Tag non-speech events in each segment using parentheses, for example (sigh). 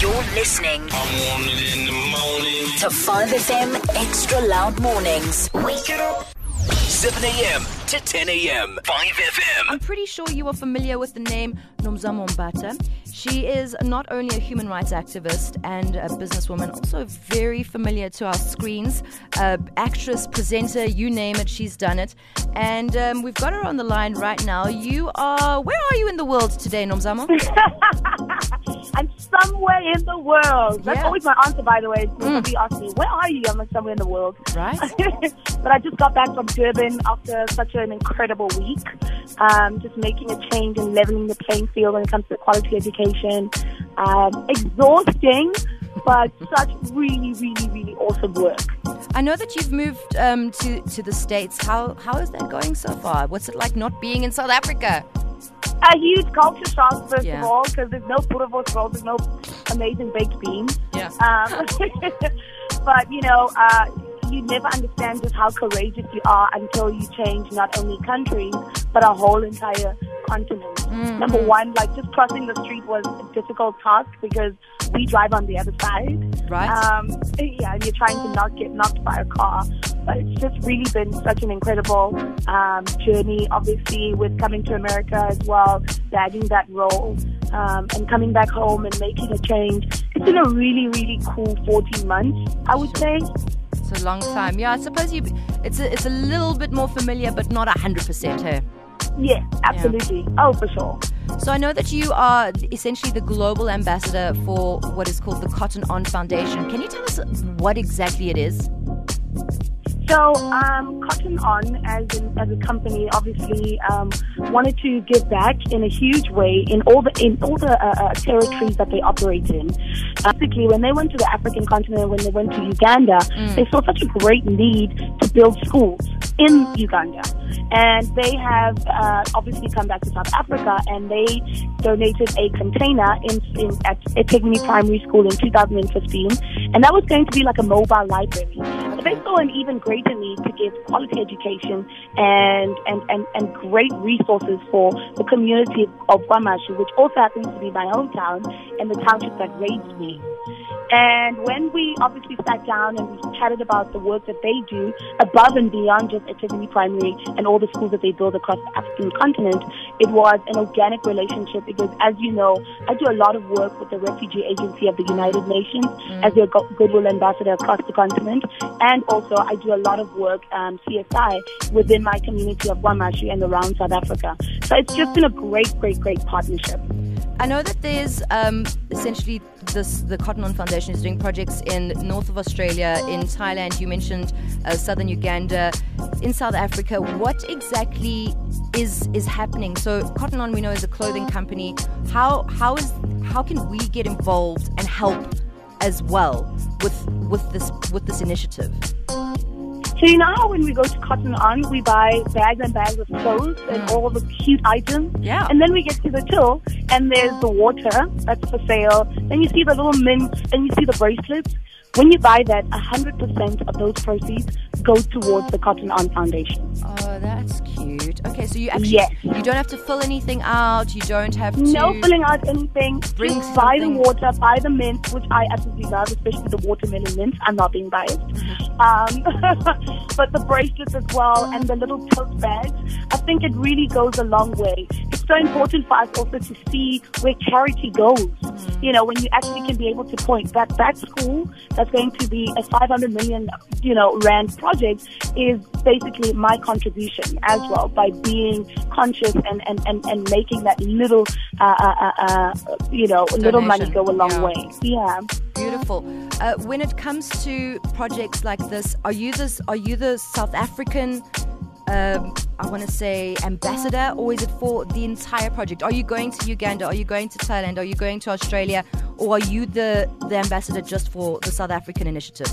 You're listening I want it in the morning. to 5FM Extra Loud Mornings. Wake it up. 7 a.m. to 10 a.m. 5FM. I'm pretty sure you are familiar with the name Nomzamo Mbatha. She is not only a human rights activist and a businesswoman, also very familiar to our screens. Uh, actress, presenter, you name it, she's done it. And um, we've got her on the line right now. You are, where are you in the world today, Nomzamo? (laughs) I'm somewhere in the world. That's Yeah. always my answer, by the way. When somebody asks me, where are you? I'm like, somewhere in the world. Right. (laughs) but I just got back from Durban after such an incredible week. Um, just making a change and leveling the playing field when it comes to quality education. Um, exhausting, but (laughs) such really, really, really awesome work. I know that you've moved um, to, to the States. How, how is that going so far? What's it like not being in South Africa? A huge culture shock, first Yeah. of all, because there's no boerewors rolls, there's no amazing baked beans. Yeah. Um, (laughs) but you know, uh, you never understand just how courageous you are until you change not only countries but a whole entire continent. Number one, like just crossing the street was a difficult task because we drive on the other side. Right. Um, yeah, and you're trying to not get knocked by a car. But it's just really been such an incredible um, journey, obviously, with coming to America as well, bagging that role, um, and coming back home and making a change. It's been a really, really cool 14 months, I would say. It's a long time. Yeah, I suppose you. It's a, it's a little bit more familiar, but not hundred percent. Hey. Yeah, absolutely. Oh, for sure. So I know that you are essentially the global ambassador for what is called the Cotton On Foundation. Can you tell us what exactly it is? So, um, Cotton On, as in, as a company, obviously um, wanted to give back in a huge way in all the in all the uh, uh, territories that they operate in. Uh, basically, when they went to the African continent, when they went to Uganda, they saw such a great need to build schools in Uganda, and they have uh, obviously come back to South Africa, and they donated a container in, in at Ethekwini Primary School in 2015, and that was going to be like a mobile library. They saw an even greater need to give quality education and, and, and, and great resources for the community of KwaMashu, which also happens to be my hometown and the township that raised me. And when we obviously sat down and we chatted about the work that they do above and beyond just Ethekwini Primary and all the schools that they build across the African continent, it was an organic relationship because, as you know, I do a lot of work with the Refugee Agency of the United Nations as their goodwill ambassador across the continent. And also, I do a lot of work, um, CSI, within my community of KwaMashu and around South Africa. So it's just been a great, great, great partnership. I know that there's um, essentially this the Cotton On Foundation is doing projects in north of Australia, in Thailand. You mentioned uh, southern Uganda, in South Africa. What exactly is is happening? So Cotton On, we know, is a clothing company. How how is how can we get involved and help as well with with this with this initiative? So you know when we go to Cotton On, we buy bags and bags of clothes and mm. all the cute items? Yeah. And then we get to the till, and there's the water that's for sale. Then you see the little mints, and you see the bracelets. When you buy that, 100% of those proceeds go towards the Cotton On Foundation. Oh, that's cute. Okay, so you actually Yes. you don't have to fill anything out. You don't have to No filling out anything. Bring Just buy the water, buy the mint, which I absolutely love, especially the watermelon mint. I'm not being biased. Um, (laughs) but the bracelets as well and the little tote bags. I think it really goes a long way. So important for us also to see where charity goes. You know, when you actually can be able to point that that school that's going to be a 500 million, you know, rand project is basically my contribution as well by being conscious and, and, and, and making that little, uh, uh, uh, uh, you know, little money go a long Yeah. way. Yeah. Beautiful. Uh, when it comes to projects like this, are you this? Are you the South African? Um, I want to say ambassador, or is it for the entire project? Are you going to Uganda? Are you going to Thailand? Are you going to Australia? Or are you the the ambassador just for the South African initiative?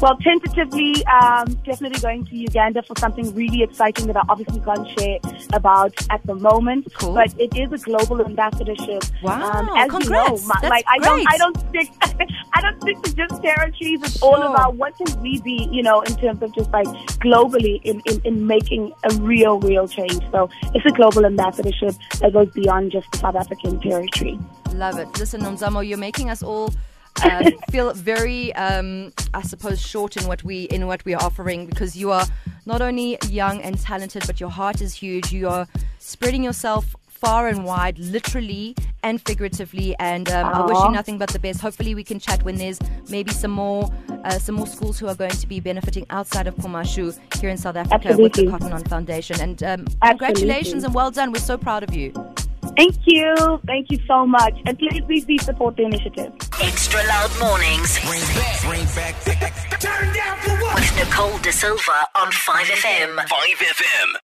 Well, tentatively, um, definitely going to Uganda for something really exciting that I obviously can't share about at the moment. Cool. But it is a global ambassadorship. Wow, Um, as you know, congrats. my- like I don't, great. I don't stick, (laughs) I don't stick to just territories. It's all about what can we be, you know, in terms of just like globally in, in, in making a real, real change. So it's a global ambassadorship that goes beyond just the South African territory. Love it. Listen, Nomzamo, you're making us all um, feel very, um, I suppose, short in what we in what we are offering because you are not only young and talented, but your heart is huge. You are spreading yourself far and wide, literally and figuratively. And um, I wish you nothing but the best. Hopefully, we can chat when there's maybe some more uh, some more schools who are going to be benefiting outside of KwaMashu here in South Africa with the Cotton On Foundation. And um, congratulations and well done. We're so proud of you. Thank you. Thank you so much. And please, please, please support the initiative. Extra loud mornings Bring back, bring back. Turn down for what? with Nicole De Silva on 5FM. 5FM.